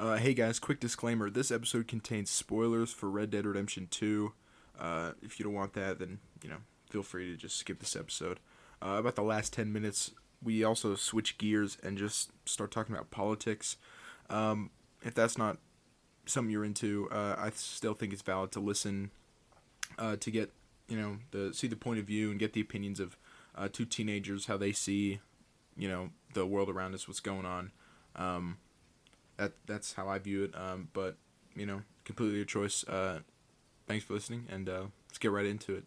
Uh, hey guys, quick disclaimer: this episode contains spoilers for Red Dead Redemption Two. Uh, if you don't want that, then you know, feel free to just skip this episode. Uh, about the last ten minutes, we also switch gears and just start talking about politics. Um, if that's not something you're into, uh, I still think it's valid to listen uh, to get you know the see the point of view and get the opinions of uh, two teenagers how they see you know the world around us, what's going on. Um, that that's how I view it. Um, but you know, completely your choice. Uh, thanks for listening, and uh, let's get right into it.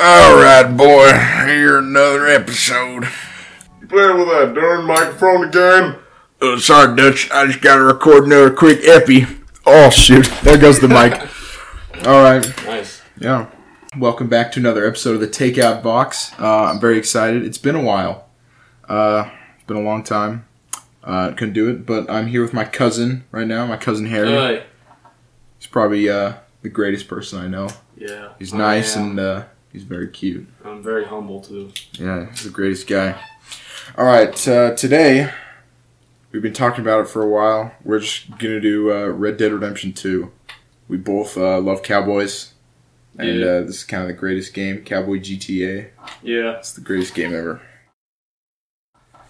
All right, boy. Here another episode. You playing with that darn microphone again? Uh, sorry, Dutch. I just got to record another quick epi. Oh shoot! There goes the mic. All right. Nice. Yeah. Welcome back to another episode of the Takeout Box. Uh, I'm very excited. It's been a while. Uh, it's been a long time. Uh, couldn't do it, but I'm here with my cousin right now. My cousin Harry. Hey. He's probably uh, the greatest person I know. Yeah. He's I nice am. and uh, he's very cute. I'm very humble too. Yeah, he's the greatest guy. All right, uh, today we've been talking about it for a while. We're just gonna do uh, Red Dead Redemption Two. We both uh, love cowboys, and Yeah. uh, this is kind of the greatest game, Cowboy GTA. Yeah. It's the greatest game ever.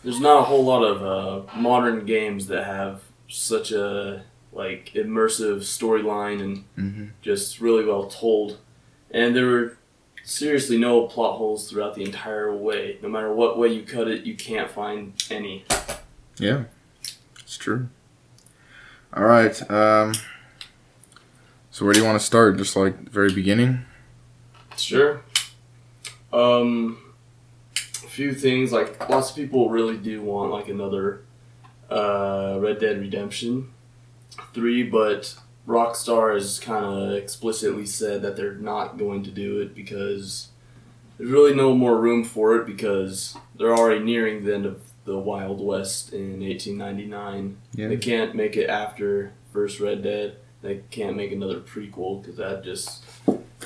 There's not a whole lot of uh, modern games that have such a like immersive storyline and Mm-hmm. just really well told. And there were seriously no plot holes throughout the entire way. No matter what way you cut it, you can't find any. Yeah, it's true. All right. Um, so where do you want to start? Just like the very beginning. Sure. Um, a few things like lots of people really do want like another uh, Red Dead Redemption three, but Rockstar has kind of explicitly said that they're not going to do it because there's really no more room for it because they're already nearing the end of the Wild West in 1899. Yeah. They can't make it after first Red Dead. They can't make another prequel because that'd just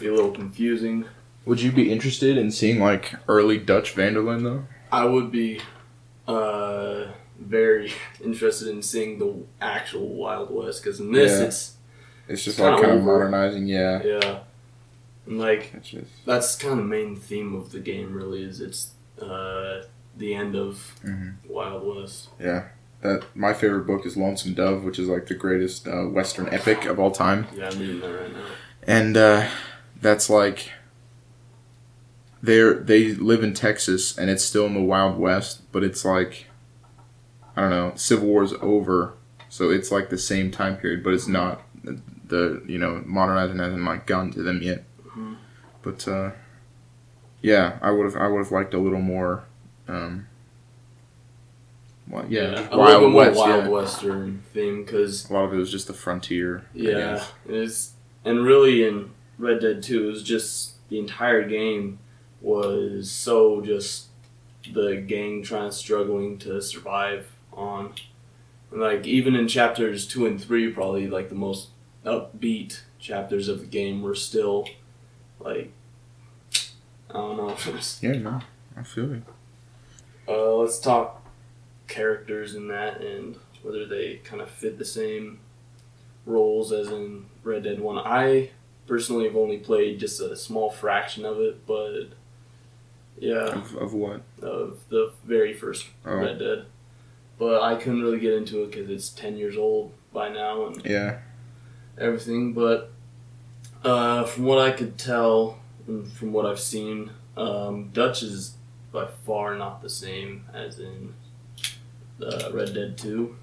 be a little confusing. Would you be interested in seeing like early Dutch van der Linde though? I would be uh, very interested in seeing the actual Wild West because in this Yeah. it's It's just Kinda like kind of modernizing. Yeah. yeah, and like just. that's kind of the main theme of the game. Really, is it's uh, the end of Mhm. Wild West. Yeah. That my favorite book is Lonesome Dove, which is like the greatest uh, Western epic of all time, Yeah, I'm reading that right now. and uh, that's like they're they live in Texas, and it's still in the Wild West, but it's like I don't know, Civil War's over, so it's like the same time period, but it's not the, you know modernizing hasn't like gone to them yet. Mhm. But uh, yeah, I would have I would have liked a little more. Um, well, yeah, just a little bit more Wild yeah. Western theme because A lot of it was just the frontier. Yeah, it's and really in Red Dead Two, it was just the entire game was so just the gang trying struggling to survive on, like even in chapters two and three, probably like the most upbeat chapters of the game were still like I don't know. Yeah, no, I feel it. uh, let's talk characters in that and whether they kind of fit the same roles as in Red Dead 1. I personally have only played just a small fraction of it, but yeah, Of, of what? of the very first Oh. Red Dead. But I couldn't really get into it because it's 10 years old by now and Yeah. everything. But uh, from what I could tell and from what I've seen, um, Dutch is by far not the same as in uh, Red Dead 2.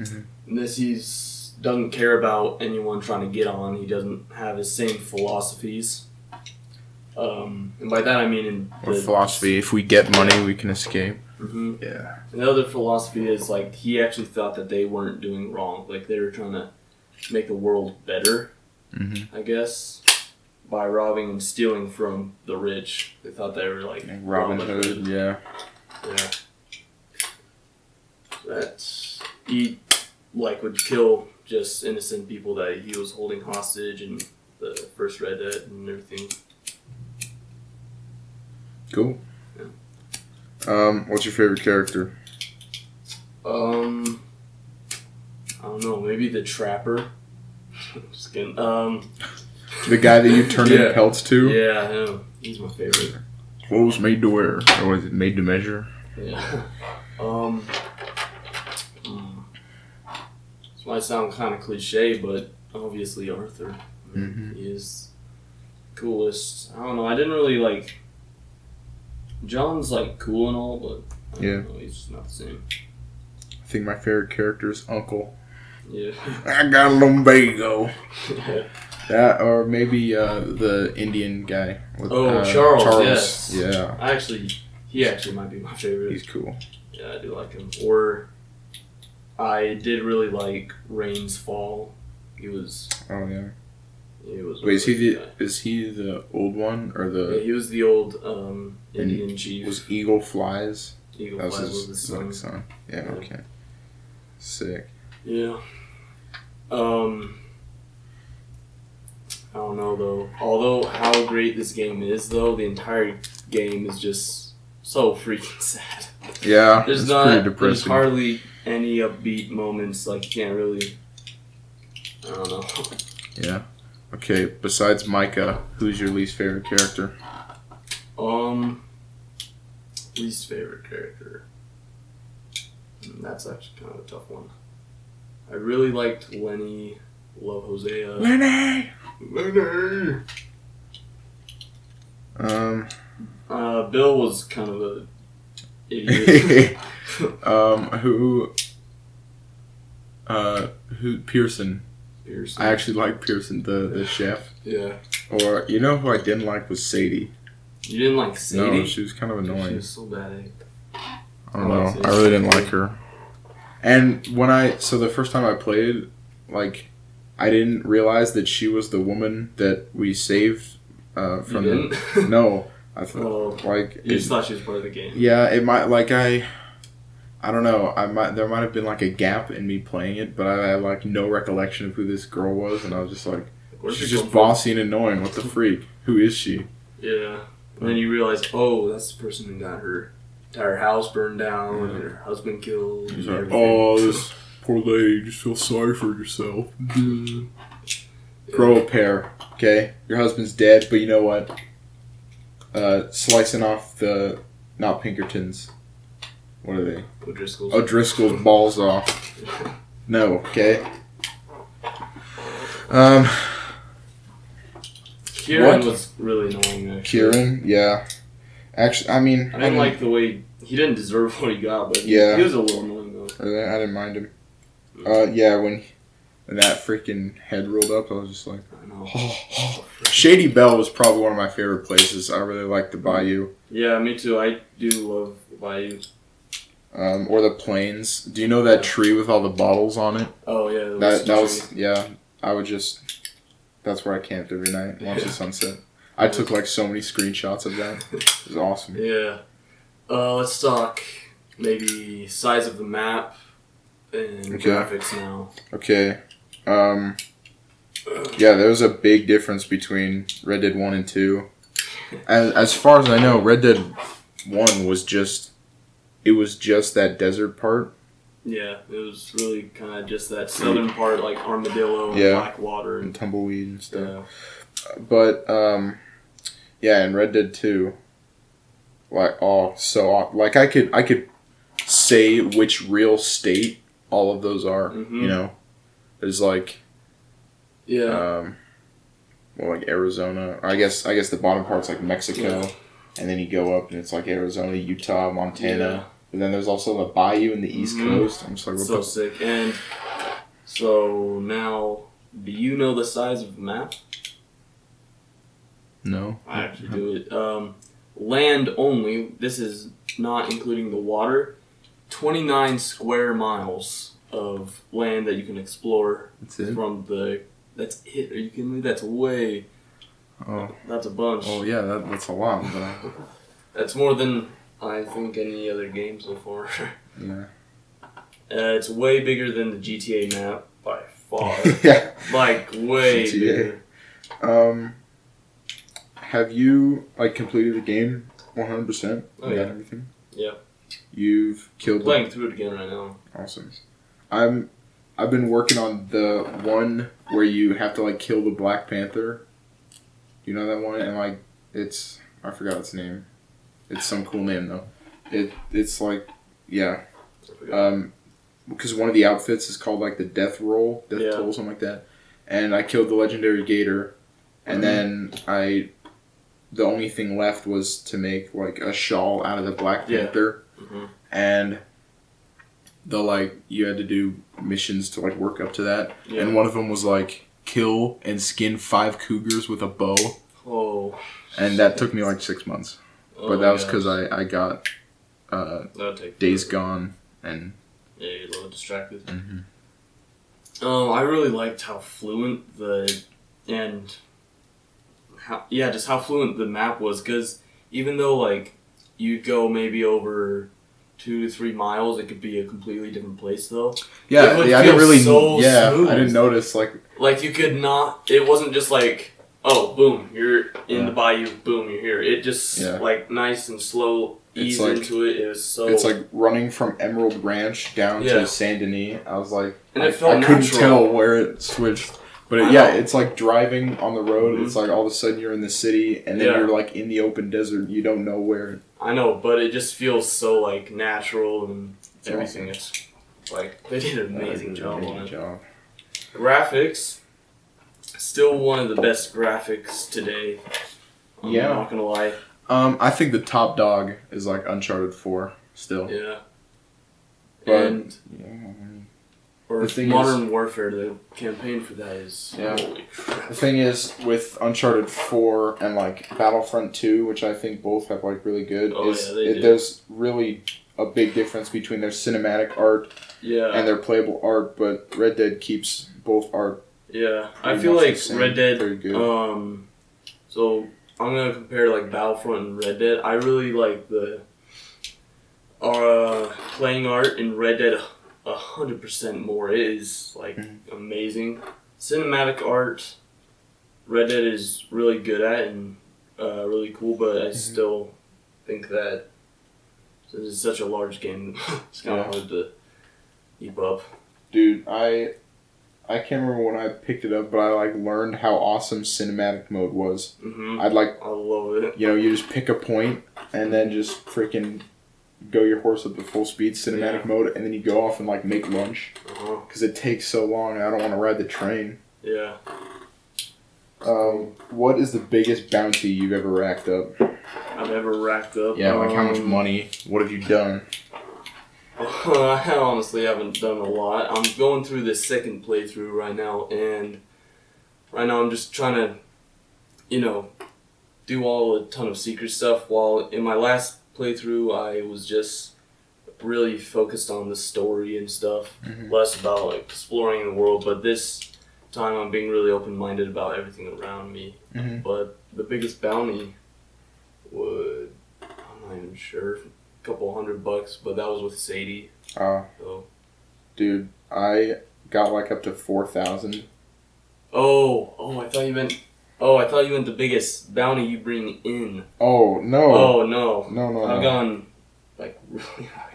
Mhm. In this, he's doesn't care about anyone trying to get on. He doesn't have his same philosophies. Um, and by that I mean in Or philosophy. If we get money, we can escape. Hmm Yeah. And the other philosophy is like he actually thought that they weren't doing wrong. Like they were trying to make the world better. Mhm. I guess by robbing and stealing from the rich. They thought they were like Robin Robin Hood. Yeah. Yeah. That he like would kill just innocent people that he was holding hostage and the first Red Dead and everything. Cool. Um, what's your favorite character? Um, I don't know. Maybe the trapper. just kidding. Um, The guy that you turn Yeah. in pelts to? yeah, him. He's my favorite. Clothes made to wear. Or was it made to measure? Yeah. Um. hmm. This might sound kind of cliche, but obviously Arthur. Mhm. He is coolest. I don't know. I didn't really like. John's like cool and all, but I Yeah. know, he's just not the same. I think my favorite character is Uncle. Yeah. I got a lumbago. That or maybe uh, the Indian guy. With, Oh, uh, Charles, yes. Yeah, I actually, he actually might be my favorite. he's cool. Yeah, I do like him. Or I did really like Rains Fall. He was. Oh yeah. He was. Wait, is he the guy. is he the old one or Yeah, the he was the old um, Indian chief. was Eagle Flies? Eagle That was Flies was his the like, son. son. Yeah. Yeah. Okay. Sick. Yeah. Um. I don't know though. Although how great this game is, though the entire game is just so freaking sad. Yeah, There's it's not. There's hardly any upbeat moments. Like you can't really. I don't know. Yeah. Okay. Besides Micah, who's your least favorite character? Um. Least favorite character. Hmm, That's actually kind of a tough one. I really liked Lenny. Love Hosea. Lenny. Lenny. Um. Uh, Bill was kind of a idiot. um. Who? Uh. Who? Pearson. Pearson. I actually like Pearson, the the chef. yeah. Or you know who I didn't like was Sadie. You didn't like Sadie. No, she was kind of annoying. She was so bad. I don't I know. I really didn't like her. And when I so the first time I played, like, I didn't realize that she was the woman that we saved uh, from the. No, I thought Oh, like you it- just thought she was part of the game. yeah, it might like I. I don't know. I might there might have been like a gap in me playing it, but I had like no recollection of who this girl was, and I was just like, Where'd she's just come from? bossy and annoying. What the freak? Who is she? Yeah. And then you realize, oh, that's the person who got her entire house burned down and her husband killed. And like, everything. oh, this poor lady. you Just feel sorry for yourself. Grow a pair, okay? Your husband's dead, but you know what? Uh, slicing off the not Pinkertons. What are they? O'Driscoll's. O'Driscoll's balls off. No, okay. Um, Kieran What? was really annoying. Actually. Kieran, yeah. Actually, I mean, I didn't like the way he didn't deserve what he got, but he- Yeah. he was a little annoying though. I didn't mind him. Uh, yeah, when when that freaking head rolled up, I was just like, I know. Shady Belle was probably one of my favorite places. I really like the Bayou. Yeah, me too. I do love the Bayou. um, or the plains. Do you know that tree with all the bottles on it? Oh yeah, That whiskey that was yeah. I would just. That's where I camped every night, watch the sunset. I took like so many screenshots of that. It was awesome. Yeah. Uh, let's talk maybe size of the map and Okay. graphics now. Okay. Um. Yeah, there was a big difference between Red Dead One and Two. As as far as I know, Red Dead One was just. It was just that desert part. Yeah, it was really kind of just that southern part, like Armadillo and Yeah. Blackwater and and tumbleweed and stuff. yeah. But um, yeah, and Red Dead Two, like oh, so like I could I could say which real state all of those are. Mhm. You know, there's like Yeah. um, well like Arizona. I guess I guess the bottom part's like Mexico, Yeah. and then you go up and it's like Arizona, Utah, Montana. But then there's also the Bayou in the East Mhm. Coast. I'm just like, what so the sick. And so now, do you know the size of the map? No. I actually do it. Um, land only. This is not including the water. Twenty nine square miles of land that you can explore That's it. from the. That's it. Are you kidding me? That's way. Oh. That's a bunch. Oh yeah, that, that's a lot. But I, That's more than I think any other game so far. yeah. Uh, it's way bigger than the GTA map by far. yeah. like way GTA. bigger. Um. Have you like completed the game 100? percent Oh, yeah. everything. Yeah. You've killed the Playing through it again right now. Awesome. I'm I've been working on the one where you have to like kill the Black Panther. You know that one? And like it's I forgot its name. It's some cool name though. It it's like yeah. Um because one of the outfits is called like the Death Roll, Death Yeah. Toll, something like that. And I killed the legendary gator and Mhm. then I the only thing left was to make like a shawl out of the Black Yeah. Panther Mhm. and the like you had to do missions to like work up to that Yeah. and one of them was like kill and skin five cougars with a bow oh. and that took me like six months oh but that was because I, I got uh, days gone and Yeah, you're a little distracted. Mhm. Um, I really liked how fluent the and how yeah, just how fluent the map was. Because even though like you'd go maybe over two to three miles, it could be a completely different place though. yeah, yeah I didn't really so yeah smooth. I didn't notice like Like you could not. It wasn't just like oh boom you're in Yeah. the bayou boom you're here. It just Yeah. like nice and slow ease like- into it. It was so. it's like running from Emerald Ranch down Yeah. to Saint Denis I was like And I, it felt I couldn't natural. tell where it switched but it, yeah it's like driving on the road Mhm. it's like all of a sudden you're in the city and then you're like in the open desert you don't know where I know, but it just feels so like natural and everything. It's like they did an amazing job on it. job. Graphics, still one of the best graphics today. I'm Yeah. not gonna lie. Um, I think the top dog is like Uncharted Four still. Yeah. But- and Yeah, or the thing Modern Warfare, the campaign for that is Yeah. the thing is with Uncharted Four and like Battlefront Two, which I think both have like really good, Oh, is yeah, it, there's really a big difference between their cinematic art Yeah. and their playable art. But Red Dead keeps both art. Yeah. I feel like Red Dead. Um, so I'm gonna compare like Battlefront and Red Dead. I really like the uh playing art in Red Dead a hundred percent more. It is like Mhm. amazing. Cinematic art, Red Dead is really good at and uh, really cool, but Mm-hmm. I still think that this is such a large game. it's kind of Yeah. hard to keep up. Dude, I I can't remember when I picked it up, but I like learned how awesome cinematic mode was. hmm I'd like I love it. you know, you just pick a point and then just freaking go your horse up to full speed cinematic Yeah. mode, and then you go off and like make lunch Uh-huh. because it takes so long. And I don't want to ride the train. Yeah. Um, what is the biggest bounty you've ever racked up? I've ever racked up. Yeah, like how much um, money? What have you done? I honestly haven't done a lot. I'm going through this second playthrough right now, and right now I'm just trying to, you know, do all a ton of secret stuff. While in my last playthrough, I was just really focused on the story and stuff, Mhm. less about like exploring the world. But this time, I'm being really open minded about everything around me. Mhm. But the biggest bounty would I'm not even sure, couple hundred bucks, but that was with Sadie. Uh, So dude, I got like up to four thousand. oh oh I thought you meant oh I thought you meant the biggest bounty you bring in. Oh no, Oh no, no, no, I've no. gone like really high.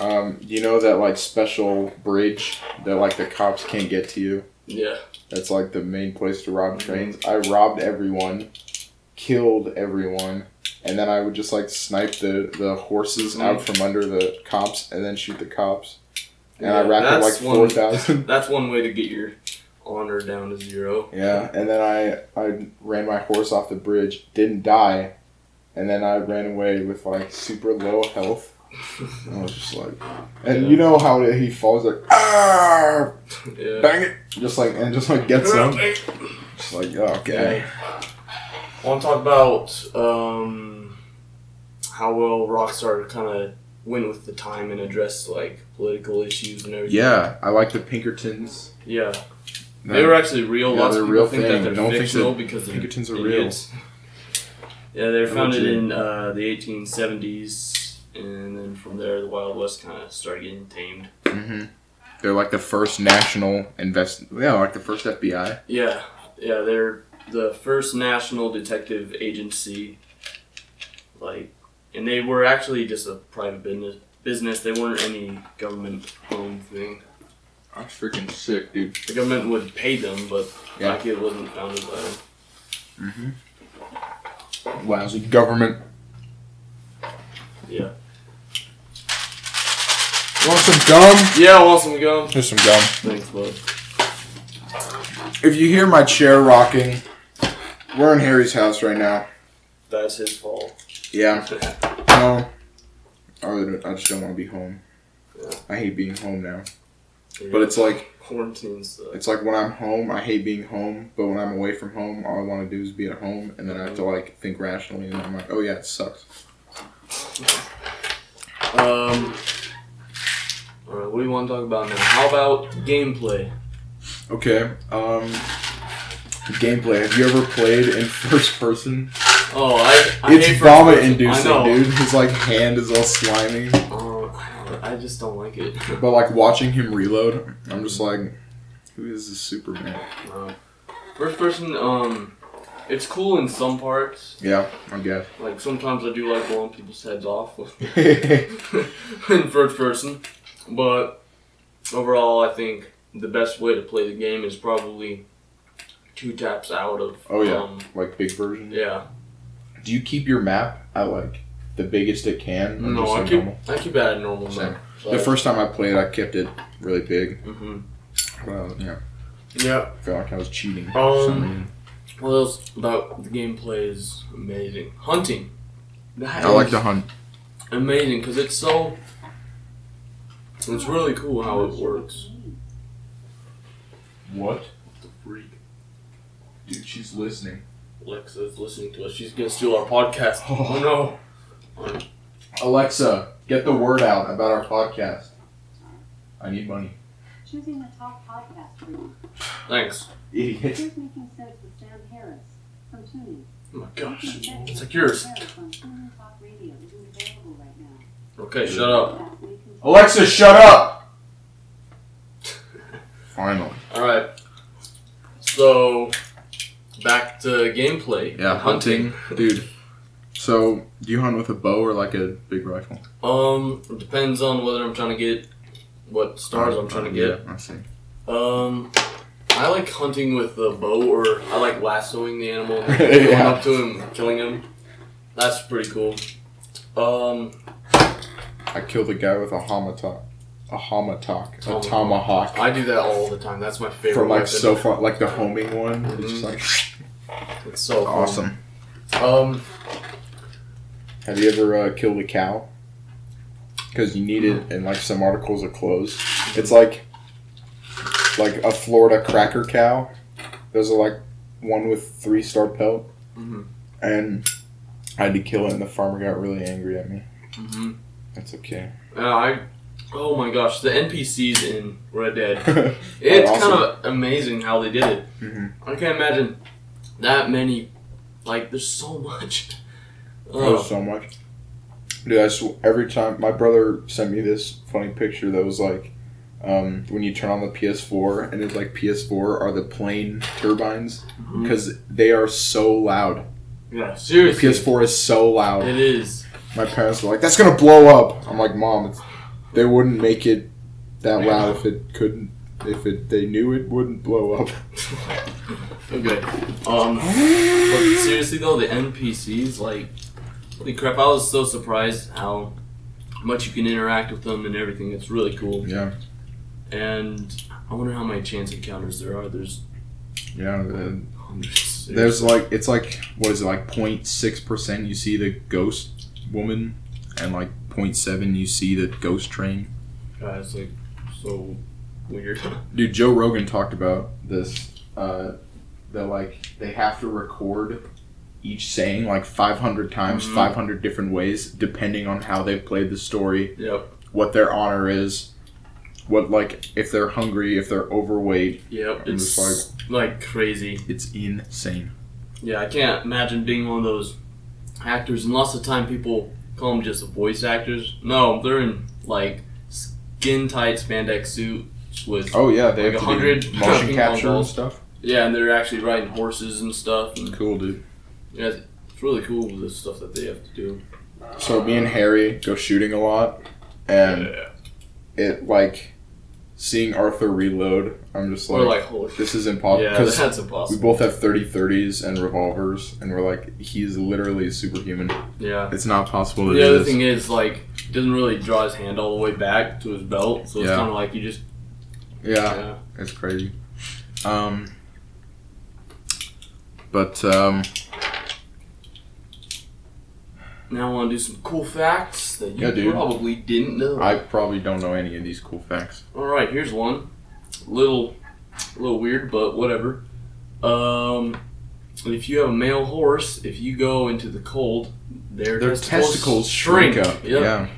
Um, you know that like special bridge that like the cops can't get to you. Yeah. That's like the main place to rob Mhm. trains. I robbed everyone, killed everyone, and then I would just like snipe the, the horses Mhm. out from under the cops and then shoot the cops. And I Yeah, racked up like that's one- four thousand. That's one way to get your honor down to zero. yeah, and then I I ran my horse off the bridge, didn't die, and then I ran away with like super low health. I was just like, and you know how he falls like, ah, yeah. bang it, just like and just like gets him. Just like, oh, okay. I want to talk about um, how well Rockstar kind of went with the time and addressed like political issues and everything. Yeah, I like the Pinkertons. Yeah. They were actually real. Yeah, Lots they're of people real think thing. that they're Don't think fictional that because Pinkertons are real. Yeah, they were founded in uh, the 1870s, and then from there, the Wild West kind of started getting tamed. hmm They're like the first national invest. Yeah, like the first FBI. Yeah, yeah, they're the first national detective agency. Like, and they were actually just a private business. Business. They weren't any government-owned thing. That's freaking sick, dude. The government would pay them, but Yeah. like it wasn't founded by them. Mm-hmm. Lousy government. Yeah. Want some gum? Yeah, I want some gum. Here's some gum. Thanks, bud. If you hear my chair rocking, we're in Harry's house right now. That's his fault. Yeah. No. I, really don't- I just don't want to be home. Yeah. I hate being home now. But it's like quarantine stuff. it's like when I'm home, I hate being home. But when I'm away from home, all I want to do is be at home, and then I have to like think rationally, and I'm like, oh yeah, it sucks. Um. Alright, what do you want to talk about now? How about gameplay? Okay. Um. Gameplay. Have you ever played in first person? Oh, I. I it's vomit inducing, dude. His like hand is all slimy. Oh, I. I just don't like it. But like watching him reload, I'm just like, who is this Superman? Uh, first person, um, it's cool in some parts. Yeah, I guess. Like sometimes I do like blowing people's heads off in first person, but overall, I think the best way to play the game is probably two taps out of. Oh, yeah. Um, like big version. yeah. Do you keep your map at like the biggest it can? or No, just, I like, keep normal? I keep it at a normal Same. map. So The first time I played, I kept it really big. Mm-hmm. Well, yeah, Yeah. I felt like I was cheating. for some Um, reason. What else about the gameplay is amazing? Hunting. That I like to hunt. amazing because it's so. It's really cool how it works. What? The freak? Dude, she's listening. Alexa's listening to us. She's gonna steal our podcast. Oh no. Alexa, get the word out about our podcast. I need money. Choosing the top podcast for you. Thanks. Idiot. Here's Making Sense with Sam Harris from TuneIn. Oh my gosh. Making Sense It's with like yours. Sam Harris on TuneIn Talk Radio isn't available right now. Okay, shut up. That's Making Sense. Alexa, shut up! Finally. Alright. So, back to gameplay. Yeah, hunting. Dude. So, do you hunt with a bow or like a big rifle? Um, it depends on whether I'm trying to get what stars I'm trying to get. Yeah, I see. Um, I like hunting with the bow, or I like lassoing the animal, and going up to him, killing him. That's pretty cool. Um, I killed a guy with a homatok. A homatok. A Tomahawk. I do that all the time. That's my favorite. From like weapon. so far, like the homing one. It's just Mhm. like It's so fun. awesome. Um, Have you ever uh, killed a cow? Because you need it in like some articles of clothes. It's like like a Florida cracker cow. Those are like one with three star pelt, mhm, and I had to kill it, and the farmer got really angry at me. mhm. That's okay. Yeah, I. Oh my gosh, the NPCs in Red Dead. It's It's awesome. kind of amazing how they did it. Mhm. I can't imagine that many. Like, there's so much. Oh, so much. Dude, I sw- every time my brother sent me this funny picture that was like, um, when you turn on the PS4 and it's like PS4 are the plane turbines because they are so loud. yeah, seriously. PS4 is so loud. It is. My parents were like, "That's gonna blow up." I'm like, "Mom, it's, they wouldn't make it that loud if it couldn't. If it they knew it wouldn't blow up." Okay. Um, but seriously though, the NPCs, like, holy crap! I was so surprised how much you can interact with them and everything. It's really cool. Yeah, And I wonder how many chance encounters there are. There's yeah. the- hundreds. There's like it's like what is it like 06 percent? You see the ghost woman, and like point seven, you see the ghost train. Guys, like so weird. Dude, Joe Rogan talked about this. Uh, that like they have to record each saying like 500 times, Mhm. 500 different ways, depending on how they've played the story, yep. what their honor is, what like if they're hungry, if they're overweight. Yep. I'm It's just like crazy. It's insane. Yeah, I can't imagine being one of those actors. And lots of time people call them just voice actors. No, they're in like skin tight spandex suits with Oh yeah, they Like have to 100 do motion capture and stuff. yeah, and they're actually riding horses and stuff. And Cool, dude. yeah, it's really cool with the stuff that they have to do. So me and Harry go shooting a lot, and yeah. it like seeing Arthur reload. I'm just Or like, like holy. this is impossible yeah, because that's we both have 30 30s and revolvers, and we're like, he's literally superhuman. Yeah. It's not possible The other this. thing is like he doesn't really draw his hand all the way back to his belt, so it's Yeah. kind of like you just yeah, yeah. it's crazy. Um, but um, Now I want to do some cool facts that you Yeah, probably didn't know. I probably don't know any of these cool facts. All right, here's one. Little, little weird, but whatever. Um, if you have a male horse, if you go into the cold, their, Their testicles shrink up. Yep. Yeah,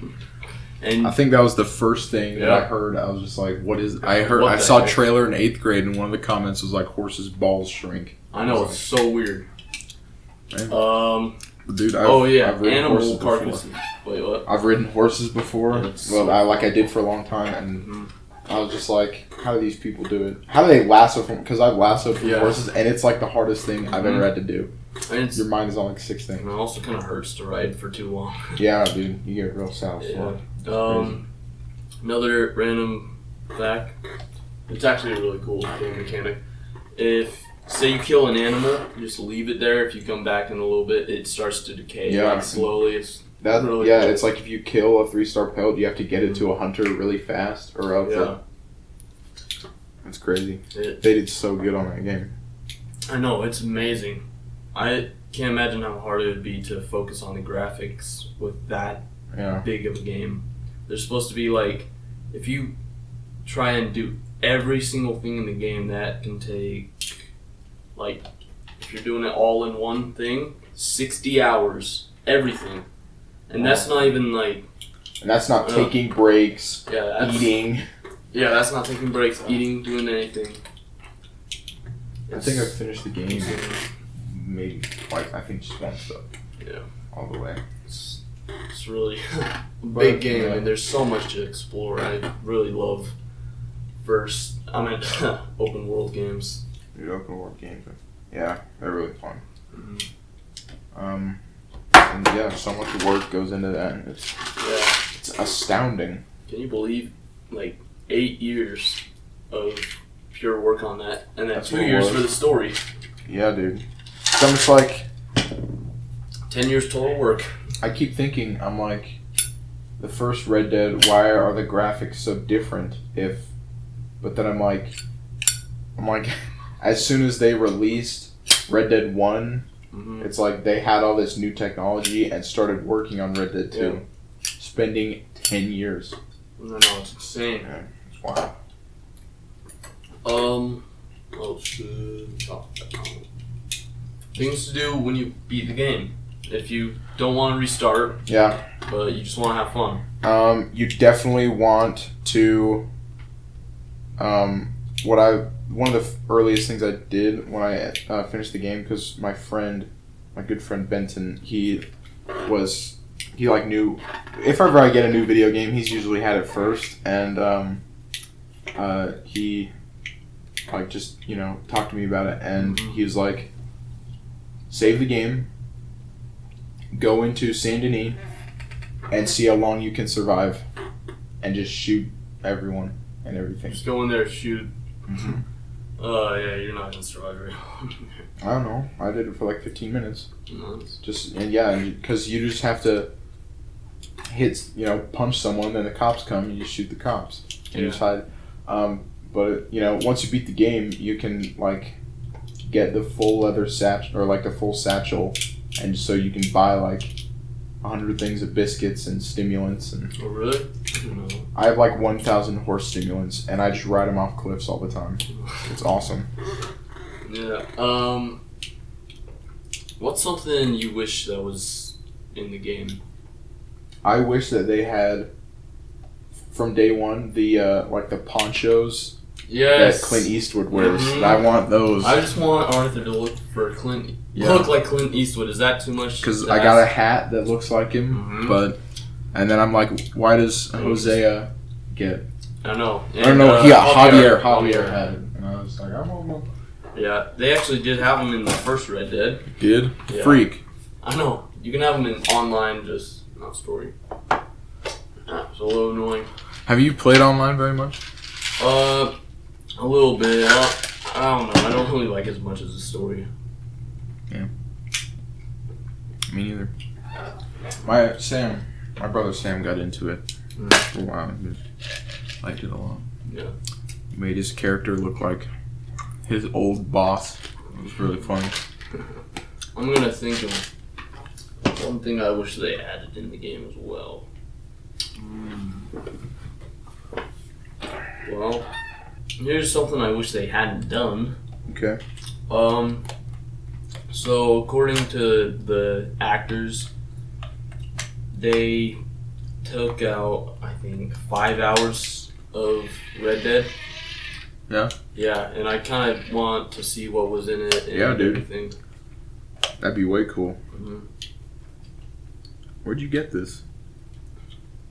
And I think that was the first thing that I heard. I was just like, "What is?" I heard. I saw a trailer in eighth grade, and one of the comments was like, "Horses' balls shrink." I know it's so weird. Right. Um, Dude, I've, oh yeah, I've ridden animal horses before. carcasses. Wait, what? I've ridden horses before. Yeah, well, I like I did for a long time, and Mhm. I was just like, "How do these people do it? How do they lasso from?" Because I've lassoed from Yeah. horses, and it's like the hardest thing I've ever had to do. And Your mind is on like six things. and it also kind of hurts to ride for too long. Yeah, dude, you get real south. Yeah. Um, another random fact. It's actually a really cool game mechanic. If say you kill an animal, you just leave it there. If you come back in a little bit, it starts to decay. Yeah. Like slowly. It's That Really yeah, cool. it's like if you kill a three star pelt, you have to get it to a hunter really fast, or else yeah. it's crazy. It, They did so good on that game. I know it's amazing. I can't imagine how hard it would be to focus on the graphics with that Yeah, big of a game. There's supposed to be like, if you try and do every single thing in the game, that can take like, if you're doing it all in one thing, sixty hours, everything, and that's not even like, and that's not Yeah. taking breaks, yeah, that's, eating. yeah, that's not taking breaks, eating, doing anything. I think I finished the game maybe twice. I think just once though. Yeah. all the way. It's, it's really a big game, yeah. and there's so much to explore. I really love first. I mean, open world games. Dude, open world games. Yeah, they're really fun. Mhm. Um, and yeah, so much work goes into that. and It's Yeah. it's astounding. Can you believe, like, eight years of pure work on that, and then That's two years for the story, Yeah, dude. So I'm like, ten years total work. I keep thinking, I'm like, the first Red Dead. Why are the graphics so different? If, but then I'm like, I'm like, as soon as they released Red Dead One, Mm-hmm. it's like they had all this new technology and started working on Red Dead Two, spending ten years. I know it's insane. It's wild. Um, oh shit. Oh, things to do when you beat the game. If you don't want to restart, Yeah. but you just want to have fun. Um, you definitely want to. Um, what I one of the earliest things I did when I uh, finished the game because my friend, my good friend Benton, he was he like knew if ever I get a new video game, he's usually had it first, and um, uh, he like just you know talked to me about it, and Mhm. he was like, save the game, go into Saint Denis and see how long you can survive and just shoot everyone and everything. Just go in there, shoot. Mhm. Oh yeah, you're not gonna survive very long. I don't know. I did it for like 15 minutes. It's- Just and yeah, because you just have to hit, you know, punch someone, then the cops come, and you shoot the cops, and you Yeah. just hide. Um, but you know, once you beat the game, you can like get the full leather satchel or like the full satchel, and so you can buy like hundred things of biscuits and stimulants, and Oh, really? I don't know. I have like one thousand horse stimulants, and I just ride them off cliffs all the time. It's awesome. Yeah. Um. What's something you wish that was in the game? I wish that they had from day one the uh, like the ponchos Yes. that Clint Eastwood wears. Mhm. I want those I just want Arthur to look for Clint. Yeah. Look like Clint Eastwood. Is that too much? because to I got a hat that looks like him, Mhm. but and then I'm like, why does Hosea get? I don't know. I don't know. And, he got uh, Javier. Javier had and I was like, I'm on Yeah, they actually did have him in the first Red Dead. Did Yeah. freak? I know. You can have them in online, just not story. It's a little annoying. Have you played online very much? Uh, a little bit. I don't, I don't know. I don't really like as much as the story. Yeah. Me neither. My Sam, my brother Sam got into it Mm. for a while. He liked it a lot. Yeah. Made his character look like his old boss. It was really funny. I'm gonna think of one thing I wish they added in the game as well. Hmm. Well, here's something I wish they hadn't done. Okay. Um, so according to the actors, they took out I think five hours of Red Dead. Yeah? Yeah, and I kind of want to see what was in it. And Yeah, dude. Everything. That'd be way cool. Mhm. Where'd you get this?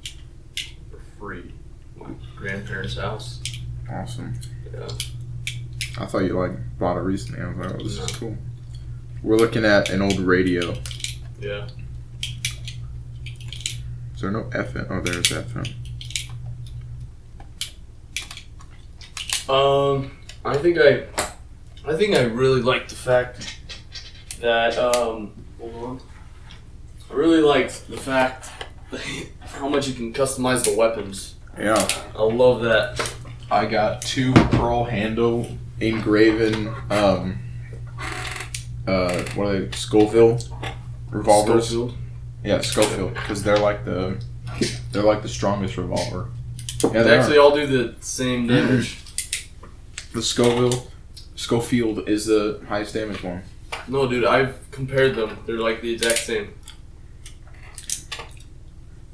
For free. My grandparents' house. Awesome. Yeah. I thought you like bought it recently. I was like, oh, this is cool. We're looking at an old radio. Yeah. Is there no FM? Oh, there's FM. Um, I think I, I think I really like the fact that um, hold on. I really liked the fact how much you can customize the weapons. Yeah. I love that. I got two pearl handle engraven, um, uh, what are they? Scoville revolvers. Schofield. Yeah, Schofield, because they're like the, they're like the strongest revolver. Yeah, They they actually are. all do the same damage. The Scoville, Schofield is the highest damage one. no, dude, I've compared them. They're like the exact same.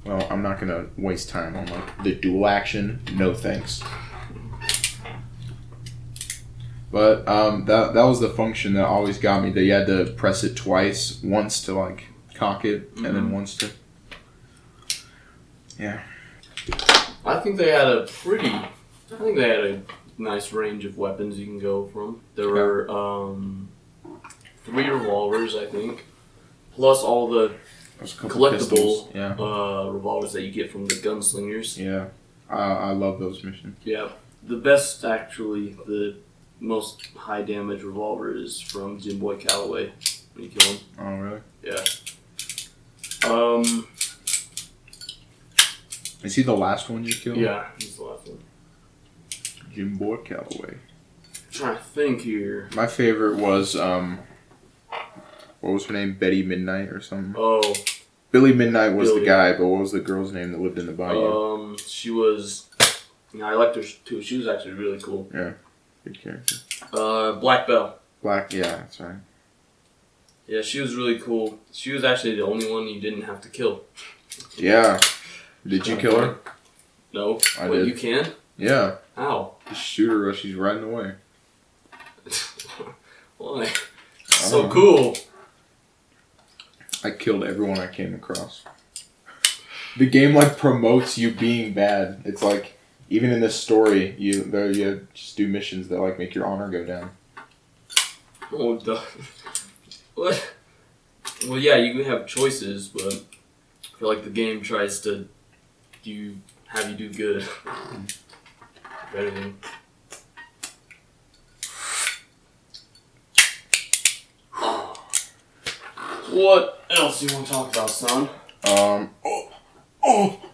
Well, I'm not gonna waste time on like the dual action. No thanks. But um, that that was the function that always got me. That you had to press it twice, once to like cock it, and then Mhm. once to. Yeah. I think they had a pretty. I think they had a nice range of weapons you can go from. There were um, three revolvers, I think, plus all the Collectible. Yeah, uh, revolvers that you get from the gunslingers. yeah. I I love those missions. Yeah, the best actually, the most high damage revolver is from Jim Boy Calloway when you kill him. Oh really? Yeah. Um, Is he the last one you killed? yeah, he's the last one. Jim Boy Calloway. trying to think here. My favorite was um. What was her name? Betty Midnight or something. Oh, Billy Midnight was Billy. the guy, but what was the girl's name that lived in the bayou? um, she was. Yeah, I liked her too. She was actually really cool. Good character. Uh, Black Belle. Black, yeah, that's right. Yeah, she was really cool. She was actually the only one you didn't have to kill. Yeah. Did you kill her? No. I Wait, did. you can? Yeah. How? Just shoot her she's riding away. Why? So cool. I killed everyone I came across. The game like promotes you being bad. It's like even in this story, you there you just do missions that like make your honor go down. Oh, duh. What? Well, yeah, you can have choices, but I feel like the game tries to do have you do good. Better than. What else do you want to talk about, son? Um. Oh. Oh.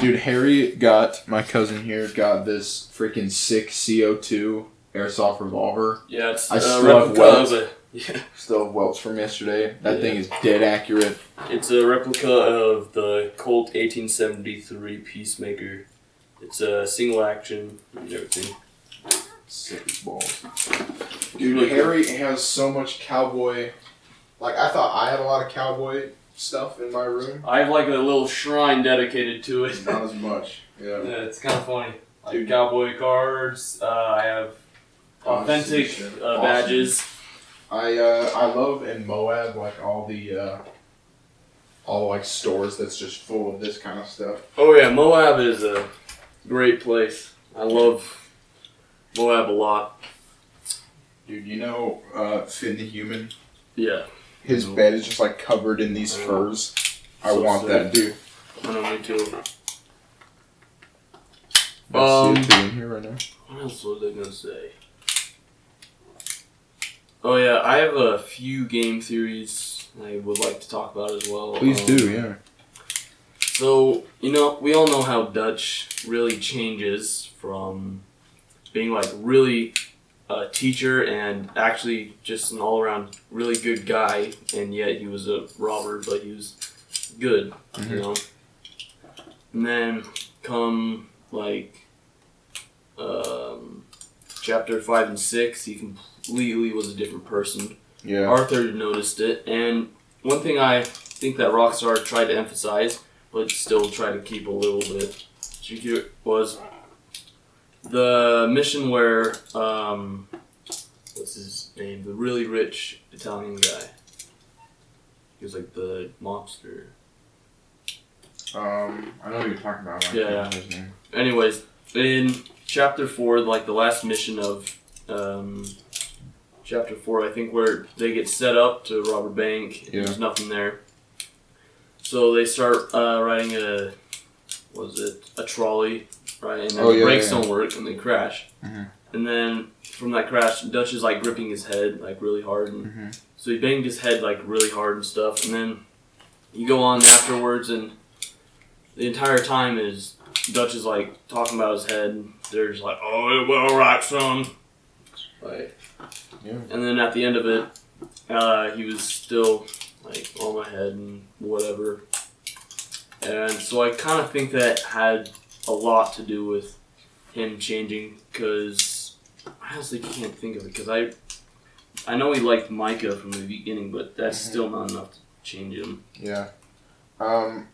Dude, Harry got my cousin here got this freaking sick CO2 airsoft revolver. Yeah, it's I uh, still have welts. a Yeah. Still have welts from yesterday. That Yeah. thing is dead accurate. It's a replica of the Colt 1873 Peacemaker. It's a single action and everything. Sick as balls. Dude, Harry has so much cowboy. Like I thought I had a lot of cowboy stuff in my room. I have like a little shrine dedicated to it. Not as much. Yeah. Yeah, it's kind of funny. Like Dude. cowboy cards. Uh, I have authentic uh, badges. I uh, I love in Moab like all the uh, all like stores that's just full of this kind of stuff. Oh yeah, Moab is a great place. I love Moab a lot. Dude, you know uh, Finn the Human? Yeah, His Mhm. bed is just like covered in these furs. I So want that, dude. I know me too. I Um, in here right now. What else was I gonna say? Oh yeah, I have a few game theories I would like to talk about as well. Please Um, do, yeah. So you know, we all know how Dutch really changes from being like really a teacher and actually just an all-around really good guy, and yet he was a robber, but he was good, Mhm. you know. And then come like um, chapter five and six, he completely was a different person. Yeah. Arthur noticed it, and one thing I think that Rockstar tried to emphasize, but still try to keep a little bit was the mission where um, what's his name? The really rich Italian guy. He was like the mobster. Um, I know what you're talking about. Yeah. his name. Anyways, in chapter four, like the last mission of um, chapter four, I think where they get set up to rob a bank. and Yeah. There's nothing there. So they start uh, riding a, what was it a trolley, right? And then Oh, the yeah, brakes yeah. don't work and they crash. Mhm. And then from that crash, Dutch is like gripping his head like really hard, and Mhm. so he banged his head like really hard and stuff. And then you go on afterwards, and the entire time is Dutch is like talking about his head. They're just like, "Oh, it well, all right, son." Like, Yeah. and then at the end of it, uh, he was still like on my head and whatever. And so I kind of think that had a lot to do with him changing because I honestly can't think of it because I I know he liked Micah from the beginning, but that's Mhm. still not enough to change him. Yeah. Um,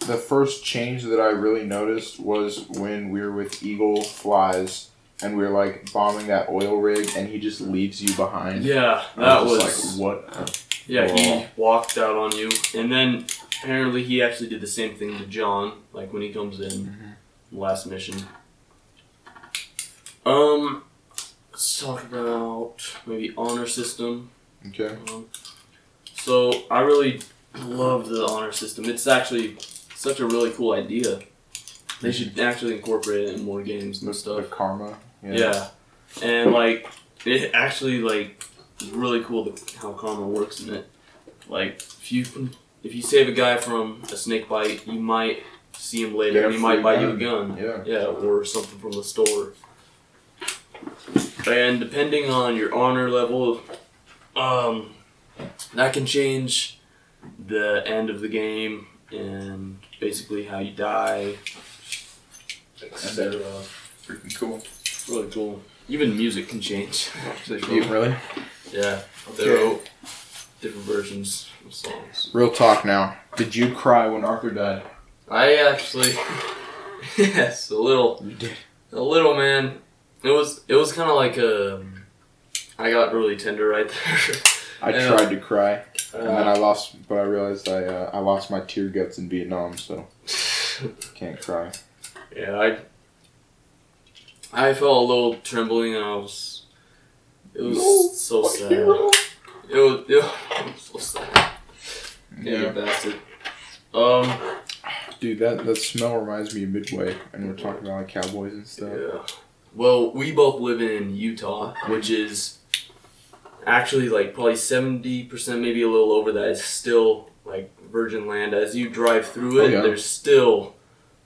the first change that I really noticed was when we were with Eagle Flies and we were like bombing that oil rig and he just leaves you behind. Yeah, that was, was, like, what? yeah. He walked out on you, and then apparently he actually did the same thing to John, like when he comes in Mhm. Last mission. Um, let's talk about maybe honor system. Okay. Um, so I really love the honor system. It's actually such a really cool idea. They should actually incorporate it in more games and The, stuff. the karma. Yeah. And like it actually like is really cool the, how karma works in it. Like if you if you save a guy from a snake bite, you might see him later. And he might buy you a gun. Yeah. Yeah, or something from the store. And depending on your honor level, um, that can change the end of the game and basically how you die, etc. Freaking cool. Really cool. Even music can change. You, really? yeah, Okay. wrote different versions of songs. Real talk now. Did you cry when Arthur died? I actually, yes, a little. You did. A little man. It was it was kind of like a. I got really tender right there. I Yeah. tried to cry, and then I Uh, lost, but I realized I uh, I lost my tear guts in Vietnam, so can't cry. yeah, I. I felt a little trembling, and I was. It was No, so sad. hero. It was, it was so sad. Can't Yeah. bastard. Um. Dude, that, that smell reminds me of Midway, and we're talking about like cowboys and stuff. Yeah. Well, we both live in Utah, which is actually like probably seventy percent, maybe a little over that, is still like virgin land. As you drive through it, Oh, yeah. there's still,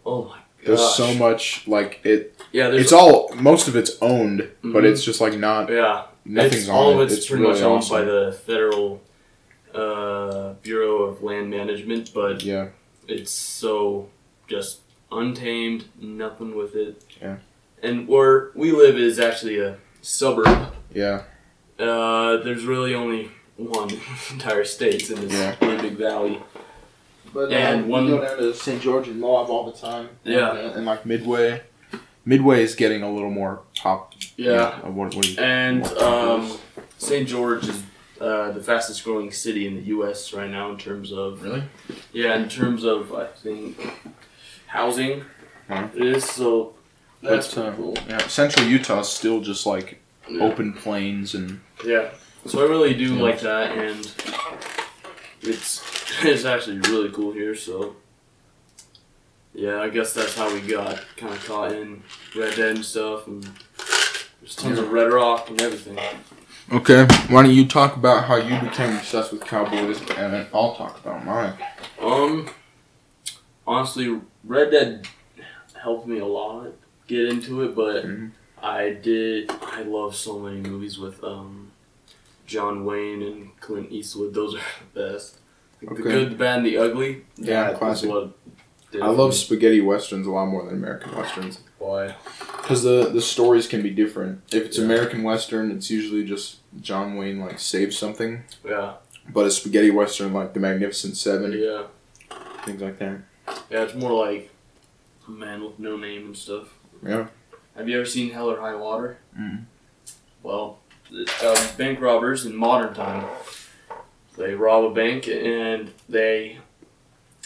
oh my gosh, There's so much like it. yeah, there's It's all most of it's owned, but Mhm. it's just like not. yeah, nothing's it's, all of it's, It's pretty really much owned awesome. by the federal uh, Bureau of Land Management, but Yeah, it's so just untamed, nothing with it. Yeah. And where we live is actually a suburb. yeah, Uh, there's really only one entire state in this Yeah. really big valley. But And um, one- we go down to St. George and Moab all the time. Yeah. and, and like Midway. Midway is getting a little more pop. Yeah. uh, what, what you, And um. St. George is uh, the fastest growing city in the U.S. right now in terms of really? yeah, in terms of I think housing. Huh. It is so. That's uh, cool. Yeah, Central Utah's still just like Yeah. open plains and Yeah. So I really do Yeah. like that, and it's it's actually really cool here. So yeah, I guess that's how we got kind of caught in Red Dead and stuff, and there's tons of Red Rock and everything. Okay, why don't you talk about how you became obsessed with cowboys, and then I'll talk about mine. Um, honestly, Red Dead helped me a lot get into it, but Mhm. I did. I love so many movies with um, John Wayne and Clint Eastwood. Those are the best. Like, The good, the bad, and the ugly. Yeah, was classic. I love spaghetti westerns a lot more than American westerns why. because the the stories can be different. If it's Yeah. American western, it's usually just John Wayne like saves something, Yeah, but a spaghetti western like The Magnificent Seven, yeah, things like that. yeah. It's more like a man with no name and stuff. Yeah. Have you ever seen Hell or High Water? Mm. Well, uh, bank robbers in modern time, they rob a bank and they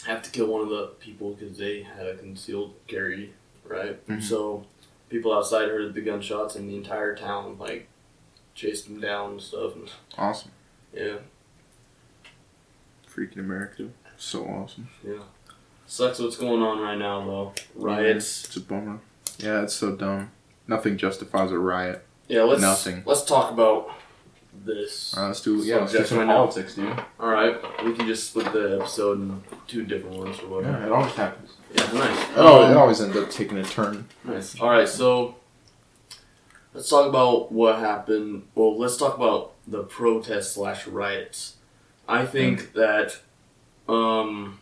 have to kill one of the people because they had a concealed carry, right? Mhm. So people outside heard the gunshots and the entire town like chased them down and stuff. And, Awesome, yeah, freaking America, so awesome. yeah. Sucks what's going on right now though. Riots. It's a bummer. Yeah, it's so dumb. Nothing justifies a riot. Yeah, let's Nothing. let's talk about this. Uh, let's do yeah, let's do some right politics, dude. All right, we can just split the episode in two different ones or whatever. Yeah, it always happens. Yeah, nice. Oh, Um, it always ends up taking a turn. Nice. All right, so let's talk about what happened. Well, let's talk about the protests slash riots. I think that um,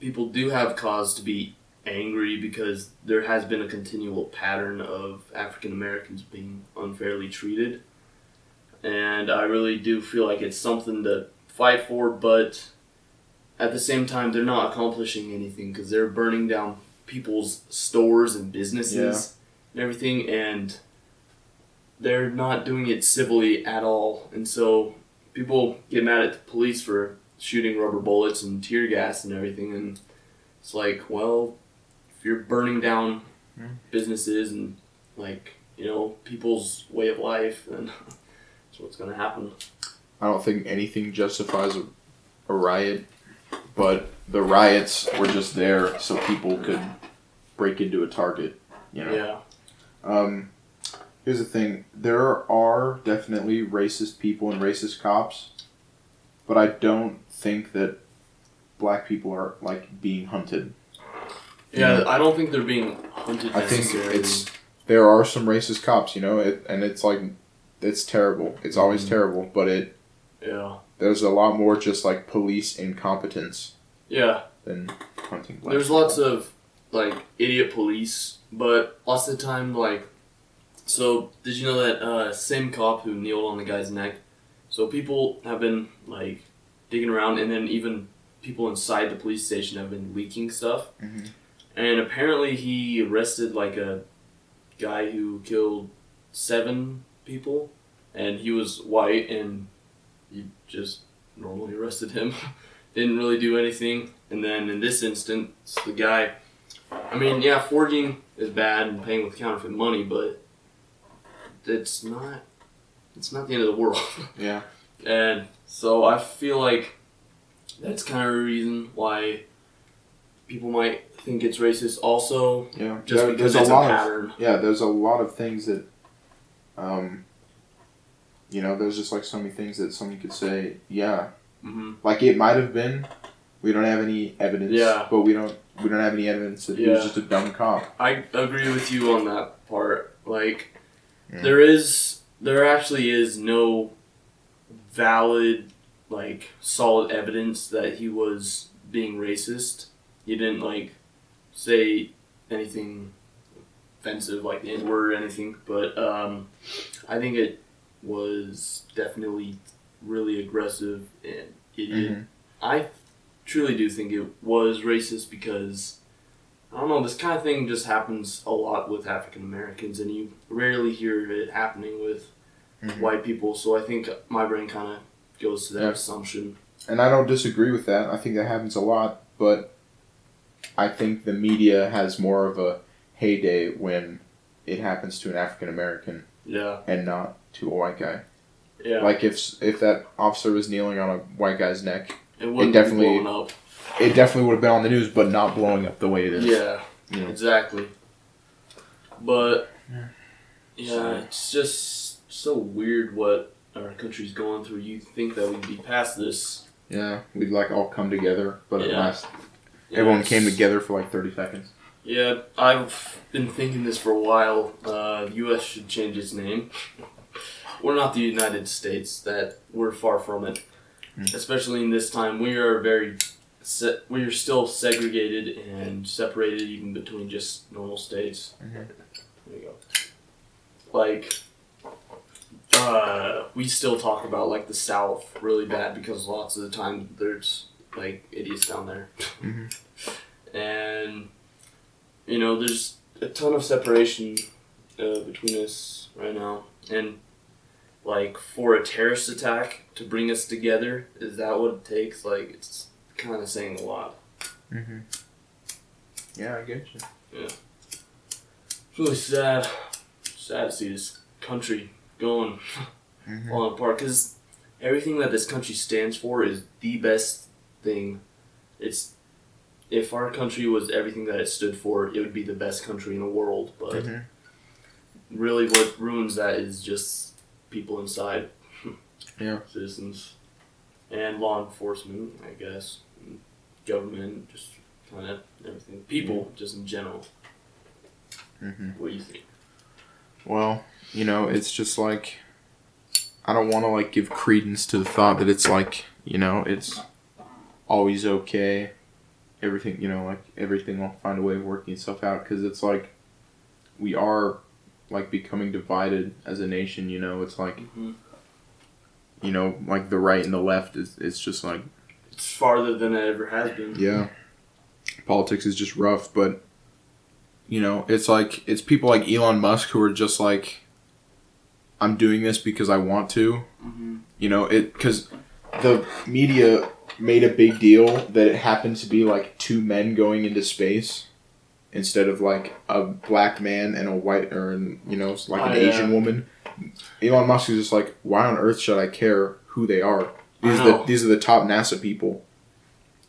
people do have cause to be angry because there has been a continual pattern of African Americans being unfairly treated, and I really do feel like it's something to fight for, but. At the same time, they're not accomplishing anything because they're burning down people's stores and businesses and everything, and they're not doing it civilly at all. And so people get mad at the police for shooting rubber bullets and tear gas and everything, and it's like, well, if you're burning down Hmm. businesses and like you know people's way of life, then what's gonna happen. I don't think anything justifies a, a riot, but the riots were just there so people could break into a target. You know. Yeah, Um, here's the thing: there are definitely racist people and racist cops, but I don't think that black people are like being hunted. yeah. I don't think they're being hunted I think it's there are some racist cops, you know, it, and it's like it's terrible. It's always Mhm. terrible, but it yeah, there's a lot more just like police incompetence yeah. than hunting. Black There's people. lots of like idiot police, but lots of the time, like, so did you know that uh, same cop who kneeled on the guy's neck? So people have been like digging around, and then even people inside the police station have been leaking stuff. Mhm. And apparently, he arrested like a guy who killed seven people, and he was white, and he just normally arrested him. Didn't really do anything. And then in this instance, the guy, I mean, yeah, forging is bad and paying with counterfeit money, but it's not, it's not the end of the world. Yeah. And so I feel like that's kind of a reason why people might think it's racist. Also, Yeah, just There- because there's it's a, a lot of pattern. yeah. There's a lot of things that, um, you know, there's just like so many things that someone could say. Yeah, hmm like it might have been. We don't have any evidence. Yeah. but we don't. We don't have any evidence that he was just a dumb cop. I agree with you on that part. Like, Yeah. there is there actually is no valid, like, solid evidence that he was being racist. He didn't, like, say anything offensive, like the N word or anything, but um, I think it was definitely really aggressive and idiot. Mhm. I truly do think it was racist because I don't know. This kind of thing just happens a lot with African Americans, and you rarely hear it happening with Mhm. white people. So I think my brain kind of goes to that Yeah. assumption. And I don't disagree with that. I think that happens a lot, but I think the media has more of a heyday when it happens to an African American Yeah, and not to a white guy. yeah. Like if if that officer was kneeling on a white guy's neck, it wouldn't definitely- be up. it definitely would have been on the news, but not blowing up the way it is. Yeah, You know? exactly. But Yeah. yeah, So- it's just so weird what our country's going through. You think that we'd be past this? Yeah, we'd like all come together, but at Yeah. last everyone came together for like thirty seconds. Yeah, I've been thinking this for a while. Uh, the U.S. should change its name. We're not the United States. That we're far from it. Mm. Especially in this time, we are very, se- we are still segregated and separated even between just normal states. Mhm. There you go. Like, uh, we still talk about like the South really bad because lots of the time there's like idiots down there, Mhm. and you know there's a ton of separation uh, between us right now, and like for a terrorist attack to bring us together, is that what it takes? Like it's kind of saying a lot. Mm-hmm. Yeah, I get you. It's really sad, sad to see this country going Mhm. falling apart because everything that this country stands for is the best thing. It's if our country was everything that it stood for, it would be the best country in the world. But Mhm. really, what ruins that is just people inside. Yeah. Citizens and law enforcement, I guess, government, just kind of everything. People, just in general. Mhm. What do you think? Well, you know, it's just like I don't want to like give credence to the thought that it's like you know it's always okay. Everything you know, like everything will find a way of working itself out because it's like we are like becoming divided as a nation. You know, it's like Mhm. you know, like the right and the left is it's just like It's farther than it ever has been. yeah, politics is just rough. But you know, it's like it's people like Elon Musk who are just like, I'm doing this because I want to. hmm You know, it because the media made a big deal that it happened to be like two men going into space instead of like a black man and a white or an, you know like an Oh, yeah. Asian woman. Elon Musk is just like, why on earth should I care who they are? These are the these are the top NASA people.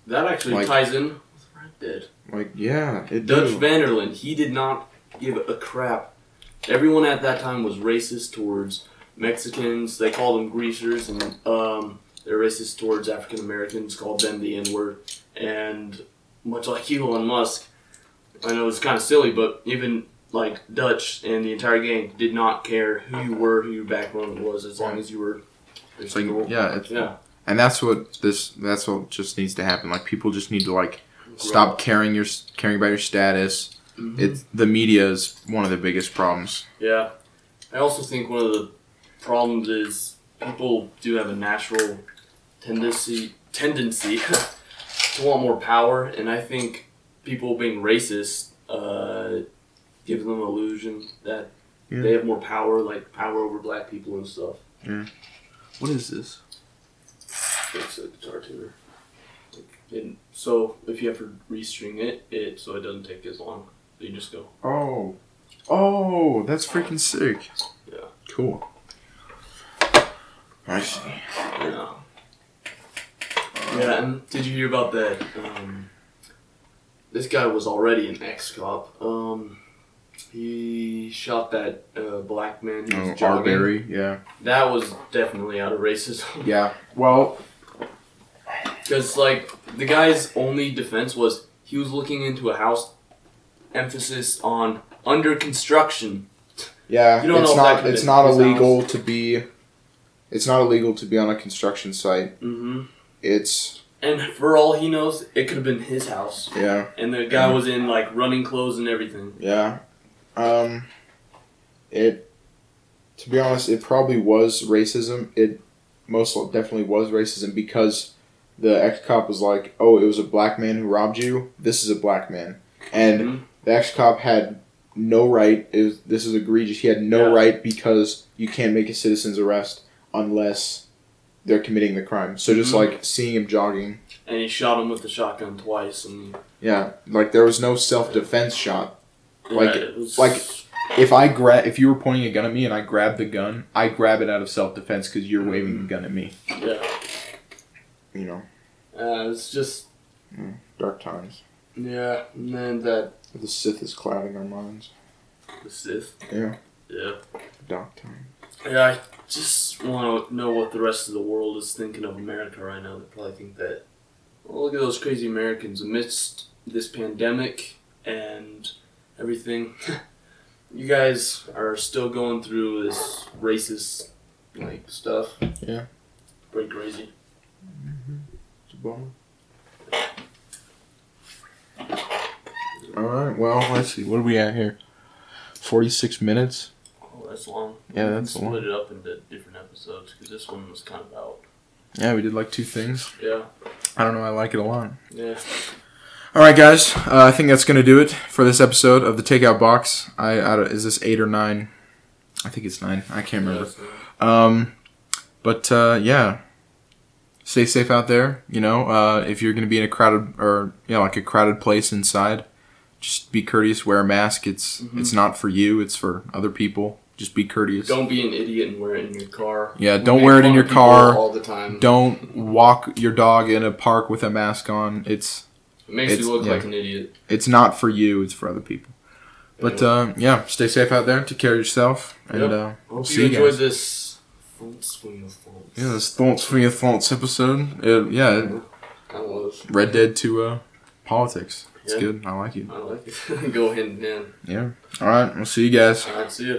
That actually Like- ties in with Red Dead. Like, yeah, it Dutch do. van der Linde, he did not give a crap. Everyone at that time was racist towards Mexicans. They called them greasers, and um, they're racist towards African Americans, called them the N word. And much like Elon Musk, I know it's kind of silly, but even like Dutch and the entire gang did not care who you were, who your background was, as long as you were. It's like, yeah, it's, yeah. and that's what this that's what just needs to happen. Like, people just need to like stop caring your caring about your status. Mhm. It's the media is one of the biggest problems. Yeah. I also think one of the problems is people do have a natural tendency tendency to want more power, and I think people being racist uh, gives them an illusion that Yeah. they have more power, like power over black people and stuff. Yeah. What is this? It's a guitar tuner. Like, and so if you have to restring it, it so it doesn't take as long, you just go. Oh, oh, that's freaking sick. Yeah. Cool. I see. Yeah. Yeah, and did you hear about that? Um, this guy was already an ex-cop. Um, he shot that uh, black man who was Oh. Arbery, yeah, That was definitely out of racism. yeah. Well, Because, like, the guy's only defense was he was looking into a house, emphasis on under construction. Yeah, You don't it's know if that not. could've not illegal to be. It's not illegal to be on a construction site. hmm It's And for all he knows, it could have been his house, yeah, and the guy was in like running clothes and everything. yeah. Um, it. To be honest, it probably was racism. It most definitely was racism because the ex cop was like, "Oh, it was a black man who robbed you. This is a black man," and Mhm. the ex cop had no right. Is this is egregious. He had no Yeah. right because you can't make a citizen's arrest unless they're committing the crime. So just Mhm. like seeing him jogging, And he shot him with the shotgun twice, and yeah, like there was no self defense shot. Like- yeah, was, like- If I grab, if you were pointing a gun at me and I grab the gun, I grab it out of self defense because you're waving the gun at me. yeah, You know, uh, it's just dark times. yeah, and then that The Sith is clouding our minds. the Sith. Yeah. Yeah. Dark time. Yeah, I just want to know what the rest of the world is thinking of America right now. They probably think that, well, look at those crazy Americans amidst this pandemic and everything. you guys are still going through this racist like stuff. Yeah. Pretty crazy. Mhm. It's a bummer. All right. Well, let's see. What are we at here? Forty-six minutes. Oh, that's long. Yeah, that's long. Split it up into different episodes because this one was kind of out. Yeah, we did like two things. Yeah. I don't know. I like it a lot. Yeah. All right, guys. Uh, I think that's gonna do it for this episode of the Takeout Box. I, I is this eight or nine? I think it's nine. I can't remember. Yeah, Um, but uh, yeah, stay safe out there. You know, uh, if you're gonna be in a crowded or yeah, like a crowded place inside, just be courteous. Wear a mask. It's Mhm. it's not for you. It's for other people. Just be courteous. Don't be an idiot and wear it in your car. Yeah, don't wear it in your car. all the time. Don't walk your dog in a park with a mask on. It's It makes It's- you look yeah. like an idiot. it's not for you. It's for other people. But Yeah. uh, yeah, stay safe out there. Take care of yourself, and Yep. uh, Hope see you you enjoyed guys. this. Swing of phones. yeah, this thoughts for your thoughts episode. It, yeah, That was. Red Dead to uh, politics. It's Yeah. good. I like it. I like it. Go ahead and Yeah. All right. We'll see you guys. Alright, see ya.